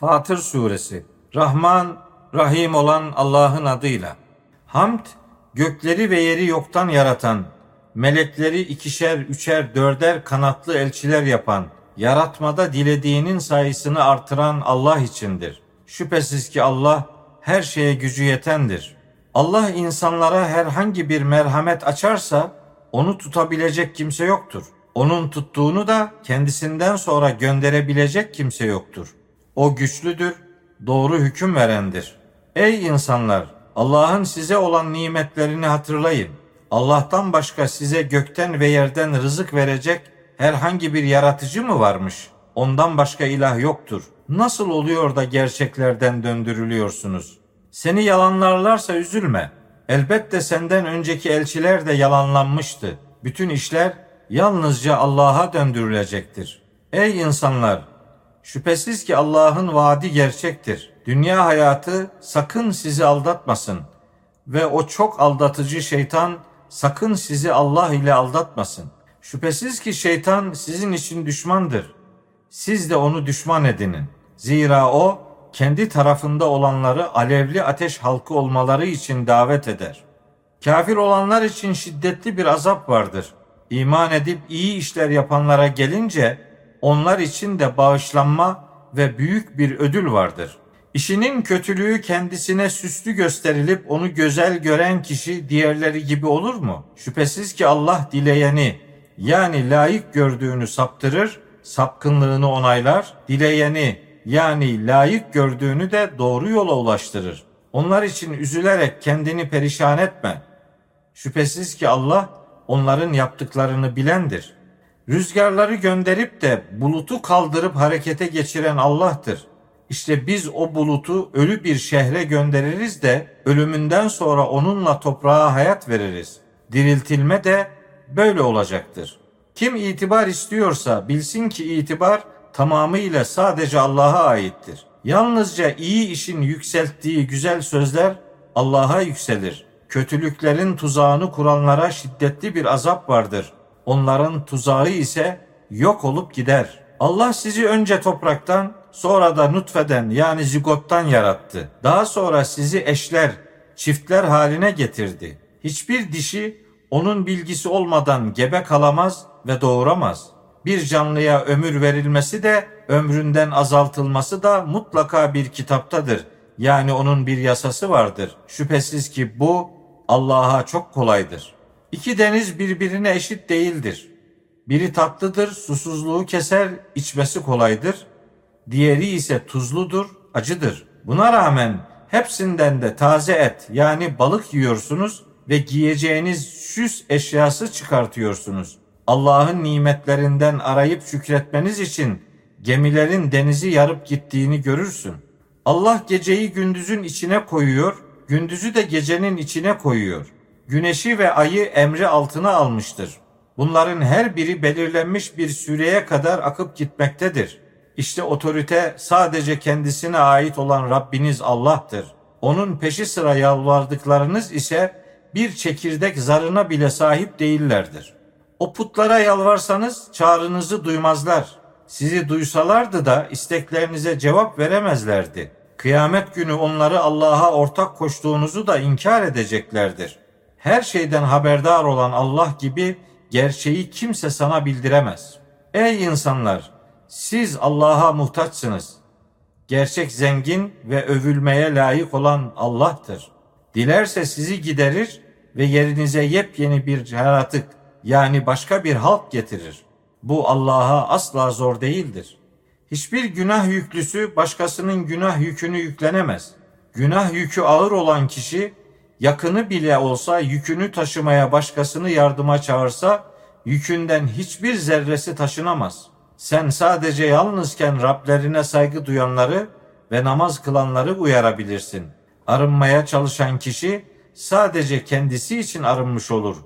Fatır Suresi Rahman, Rahim olan Allah'ın adıyla. Hamd, gökleri ve yeri yoktan yaratan, melekleri ikişer, üçer, dörder kanatlı elçiler yapan, yaratmada dilediğinin sayısını artıran Allah içindir. Şüphesiz ki Allah her şeye gücü yetendir. Allah insanlara herhangi bir merhamet açarsa onu tutabilecek kimse yoktur. Onun tuttuğunu da kendisinden sonra gönderebilecek kimse yoktur. O güçlüdür, doğru hüküm verendir. Ey insanlar! Allah'ın size olan nimetlerini hatırlayın. Allah'tan başka size gökten ve yerden rızık verecek herhangi bir yaratıcı mı varmış? Ondan başka ilah yoktur. Nasıl oluyor da gerçeklerden döndürülüyorsunuz? Seni yalanlarlarsa üzülme. Elbette senden önceki elçiler de yalanlanmıştı. Bütün işler yalnızca Allah'a döndürülecektir. Ey insanlar! Şüphesiz ki Allah'ın vaadi gerçektir. Dünya hayatı sakın sizi aldatmasın ve o çok aldatıcı şeytan sakın sizi Allah ile aldatmasın. Şüphesiz ki şeytan sizin için düşmandır. Siz de onu düşman edinin. Zira o kendi tarafında olanları alevli ateş halkı olmaları için davet eder. Kafir olanlar için şiddetli bir azap vardır. İman edip iyi işler yapanlara gelince onlar için de bağışlanma ve büyük bir ödül vardır. İşinin kötülüğü kendisine süslü gösterilip onu güzel gören kişi diğerleri gibi olur mu? Şüphesiz ki Allah dileyeni yani layık gördüğünü saptırır, sapkınlığını onaylar, dileyeni yani layık gördüğünü de doğru yola ulaştırır. Onlar için üzülerek kendini perişan etme. Şüphesiz ki Allah onların yaptıklarını bilendir. Rüzgarları gönderip de bulutu kaldırıp harekete geçiren Allah'tır. İşte biz o bulutu ölü bir şehre göndeririz de ölümünden sonra onunla toprağa hayat veririz. Diriltilme de böyle olacaktır. Kim itibar istiyorsa bilsin ki itibar tamamıyla sadece Allah'a aittir. Yalnızca iyi işin yükselttiği güzel sözler Allah'a yükselir. Kötülüklerin tuzağını kuranlara şiddetli bir azap vardır. Onların tuzağı ise yok olup gider. Allah sizi önce topraktan, sonra da nutfeden yani zigottan yarattı. Daha sonra sizi eşler, çiftler haline getirdi. Hiçbir dişi onun bilgisi olmadan gebe kalamaz ve doğuramaz. Bir canlıya ömür verilmesi de ömründen azaltılması da mutlaka bir kitaptadır. Yani onun bir yasası vardır. Şüphesiz ki bu Allah'a çok kolaydır. İki deniz birbirine eşit değildir. Biri tatlıdır, susuzluğu keser, içmesi kolaydır. Diğeri ise tuzludur, acıdır. Buna rağmen hepsinden de taze et yani balık yiyorsunuz ve giyeceğiniz süs eşyası çıkartıyorsunuz. Allah'ın nimetlerinden arayıp şükretmeniz için gemilerin denizi yarıp gittiğini görürsün. Allah geceyi gündüzün içine koyuyor, gündüzü de gecenin içine koyuyor. Güneşi ve ayı emri altına almıştır. Bunların her biri belirlenmiş bir süreye kadar akıp gitmektedir. İşte otorite sadece kendisine ait olan Rabbiniz Allah'tır. Onun peşi sıra yalvardıklarınız ise bir çekirdek zarına bile sahip değillerdir. O putlara yalvarsanız çağrınızı duymazlar. Sizi duysalardı da isteklerinize cevap veremezlerdi. Kıyamet günü onları Allah'a ortak koştuğunuzu da inkar edeceklerdir. Her şeyden haberdar olan Allah gibi gerçeği kimse sana bildiremez. Ey insanlar! Siz Allah'a muhtaçsınız. Gerçek zengin ve övülmeye layık olan Allah'tır. Dilerse sizi giderir ve yerinize yepyeni bir yaratık yani başka bir halk getirir. Bu Allah'a asla zor değildir. Hiçbir günah yüklüsü başkasının günah yükünü yüklenemez. Günah yükü ağır olan kişi yakını bile olsa yükünü taşımaya başkasını yardıma çağırsa yükünden hiçbir zerresi taşınamaz. Sen sadece yalnızken Rablerine saygı duyanları ve namaz kılanları uyarabilirsin. Arınmaya çalışan kişi sadece kendisi için arınmış olur.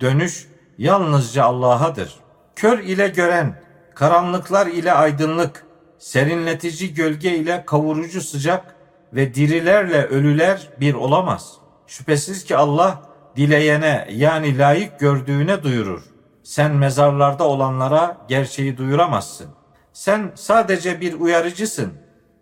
Dönüş yalnızca Allah'adır. Kör ile gören, karanlıklar ile aydınlık, serinletici gölge ile kavurucu sıcak ve dirilerle ölüler bir olamaz. Şüphesiz ki Allah dileyene yani layık gördüğüne duyurur. Sen mezarlarda olanlara gerçeği duyuramazsın. Sen sadece bir uyarıcısın.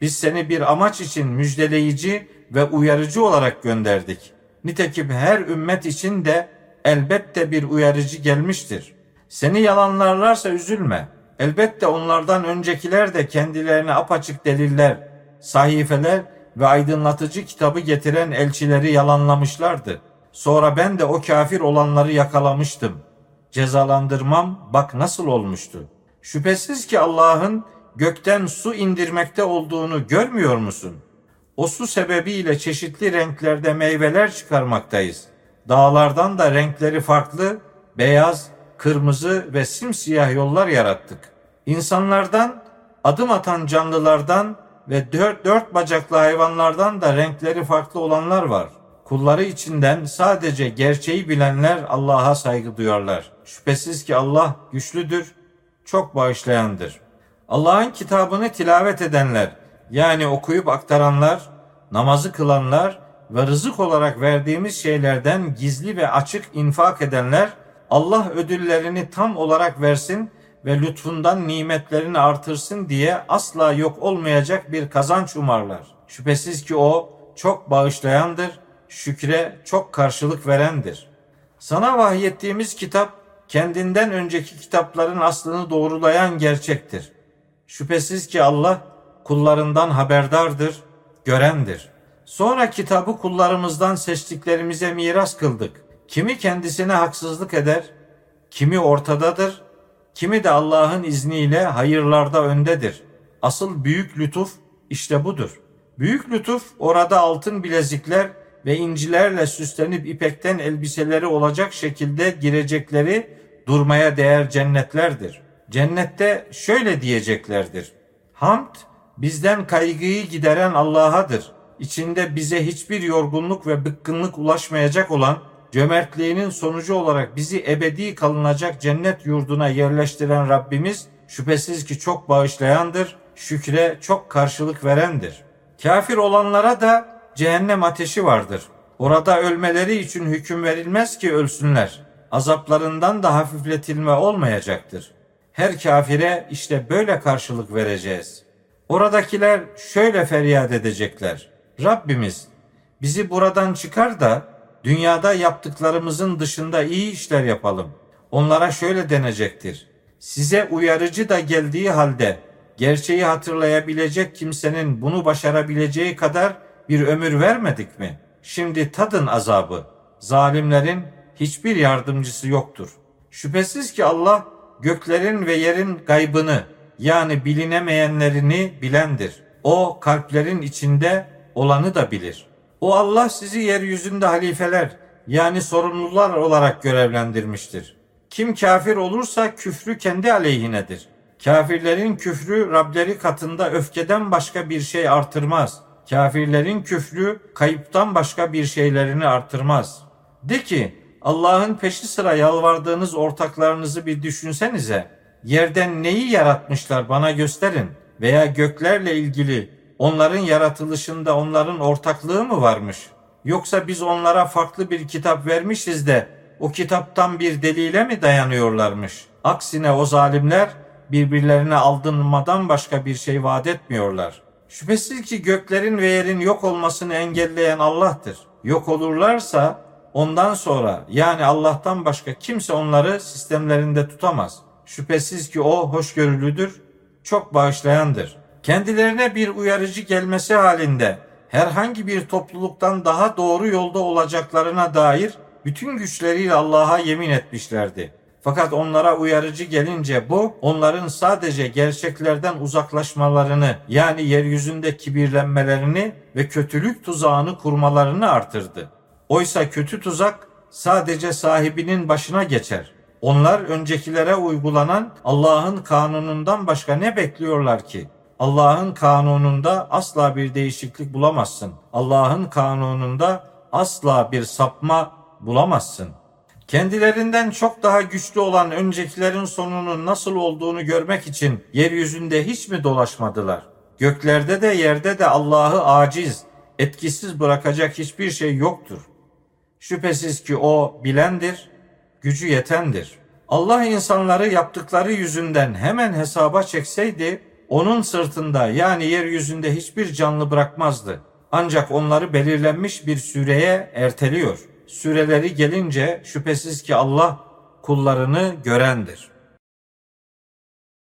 Biz seni bir amaç için müjdeleyici ve uyarıcı olarak gönderdik. Nitekim her ümmet için de elbette bir uyarıcı gelmiştir. Seni yalanlarlarsa üzülme. Elbette onlardan öncekiler de kendilerine apaçık deliller, sahifeler ve aydınlatıcı kitabı getiren elçileri yalanlamışlardı. Sonra ben de o kafir olanları yakalamıştım. Cezalandırmam bak nasıl olmuştu. Şüphesiz ki Allah'ın gökten su indirmekte olduğunu görmüyor musun? O su sebebiyle çeşitli renklerde meyveler çıkarmaktayız. Dağlardan da renkleri farklı, beyaz, kırmızı ve simsiyah yollar yarattık. İnsanlardan, adım atan canlılardan ve dört, dört bacaklı hayvanlardan da renkleri farklı olanlar var. Kulları içinden sadece gerçeği bilenler Allah'a saygı duyarlar. Şüphesiz ki Allah güçlüdür, çok bağışlayandır. Allah'ın kitabını tilavet edenler, yani okuyup aktaranlar, namazı kılanlar ve rızık olarak verdiğimiz şeylerden gizli ve açık infak edenler, Allah ödüllerini tam olarak versin ve lütfundan nimetlerini artırsın diye asla yok olmayacak bir kazanç umarlar. Şüphesiz ki o çok bağışlayandır, şükre çok karşılık verendir. Sana vahyettiğimiz kitap kendinden önceki kitapların aslını doğrulayan gerçektir. Şüphesiz ki Allah kullarından haberdardır, görendir. Sonra kitabı kullarımızdan seçtiklerimize miras kıldık. Kimi kendisine haksızlık eder, kimi ortadadır, kimi de Allah'ın izniyle hayırlarda öndedir. Asıl büyük lütuf işte budur. Büyük lütuf orada altın bilezikler ve incilerle süslenip ipekten elbiseleri olacak şekilde girecekleri durmaya değer cennetlerdir. Cennette şöyle diyeceklerdir. Hamd bizden kaygıyı gideren Allah'adır. İçinde bize hiçbir yorgunluk ve bıkkınlık ulaşmayacak olan cömertliğinin sonucu olarak bizi ebedi kalınacak cennet yurduna yerleştiren Rabbimiz şüphesiz ki çok bağışlayandır, şükre çok karşılık verendir. Kafir olanlara da cehennem ateşi vardır. Orada ölmeleri için hüküm verilmez ki ölsünler. Azaplarından da hafifletilme olmayacaktır. Her kafire işte böyle karşılık vereceğiz. Oradakiler şöyle feryat edecekler. Rabbimiz bizi buradan çıkar da dünyada yaptıklarımızın dışında iyi işler yapalım. Onlara şöyle denecektir. Size uyarıcı da geldiği halde gerçeği hatırlayabilecek kimsenin bunu başarabileceği kadar bir ömür vermedik mi? Şimdi tadın azabı. Zalimlerin hiçbir yardımcısı yoktur. Şüphesiz ki Allah göklerin ve yerin gaybını yani bilinemeyenlerini bilendir. O kalplerin içinde olanı da bilir. O Allah sizi yeryüzünde halifeler yani sorumlular olarak görevlendirmiştir. Kim kafir olursa küfrü kendi aleyhinedir. Kafirlerin küfrü Rableri katında öfkeden başka bir şey artırmaz. Kafirlerin küfrü kayıptan başka bir şeylerini artırmaz. De ki Allah'ın peşi sıra yalvardığınız ortaklarınızı bir düşünsenize. Yerden neyi yaratmışlar bana gösterin veya göklerle ilgili onların yaratılışında onların ortaklığı mı varmış? Yoksa biz onlara farklı bir kitap vermişiz de o kitaptan bir delile mi dayanıyorlarmış? Aksine o zalimler birbirlerine aldırmadan başka bir şey vaat etmiyorlar. Şüphesiz ki göklerin ve yerin yok olmasını engelleyen Allah'tır. Yok olurlarsa ondan sonra yani Allah'tan başka kimse onları sistemlerinde tutamaz. Şüphesiz ki o hoşgörülüdür, çok bağışlayandır. Kendilerine bir uyarıcı gelmesi halinde herhangi bir topluluktan daha doğru yolda olacaklarına dair bütün güçleriyle Allah'a yemin etmişlerdi. Fakat onlara uyarıcı gelince bu onların sadece gerçeklerden uzaklaşmalarını yani yeryüzünde kibirlenmelerini ve kötülük tuzağını kurmalarını artırdı. Oysa kötü tuzak sadece sahibinin başına geçer. Onlar öncekilere uygulanan Allah'ın kanunundan başka ne bekliyorlar ki? Allah'ın kanununda asla bir değişiklik bulamazsın. Allah'ın kanununda asla bir sapma bulamazsın. Kendilerinden çok daha güçlü olan öncekilerin sonunun nasıl olduğunu görmek için yeryüzünde hiç mi dolaşmadılar? Göklerde de yerde de Allah'ı aciz, etkisiz bırakacak hiçbir şey yoktur. Şüphesiz ki o bilendir, gücü yetendir. Allah insanları yaptıkları yüzünden hemen hesaba çekseydi onun sırtında yani yeryüzünde hiçbir canlı bırakmazdı. Ancak onları belirlenmiş bir süreye erteliyor. Süreleri gelince şüphesiz ki Allah kullarını görendir.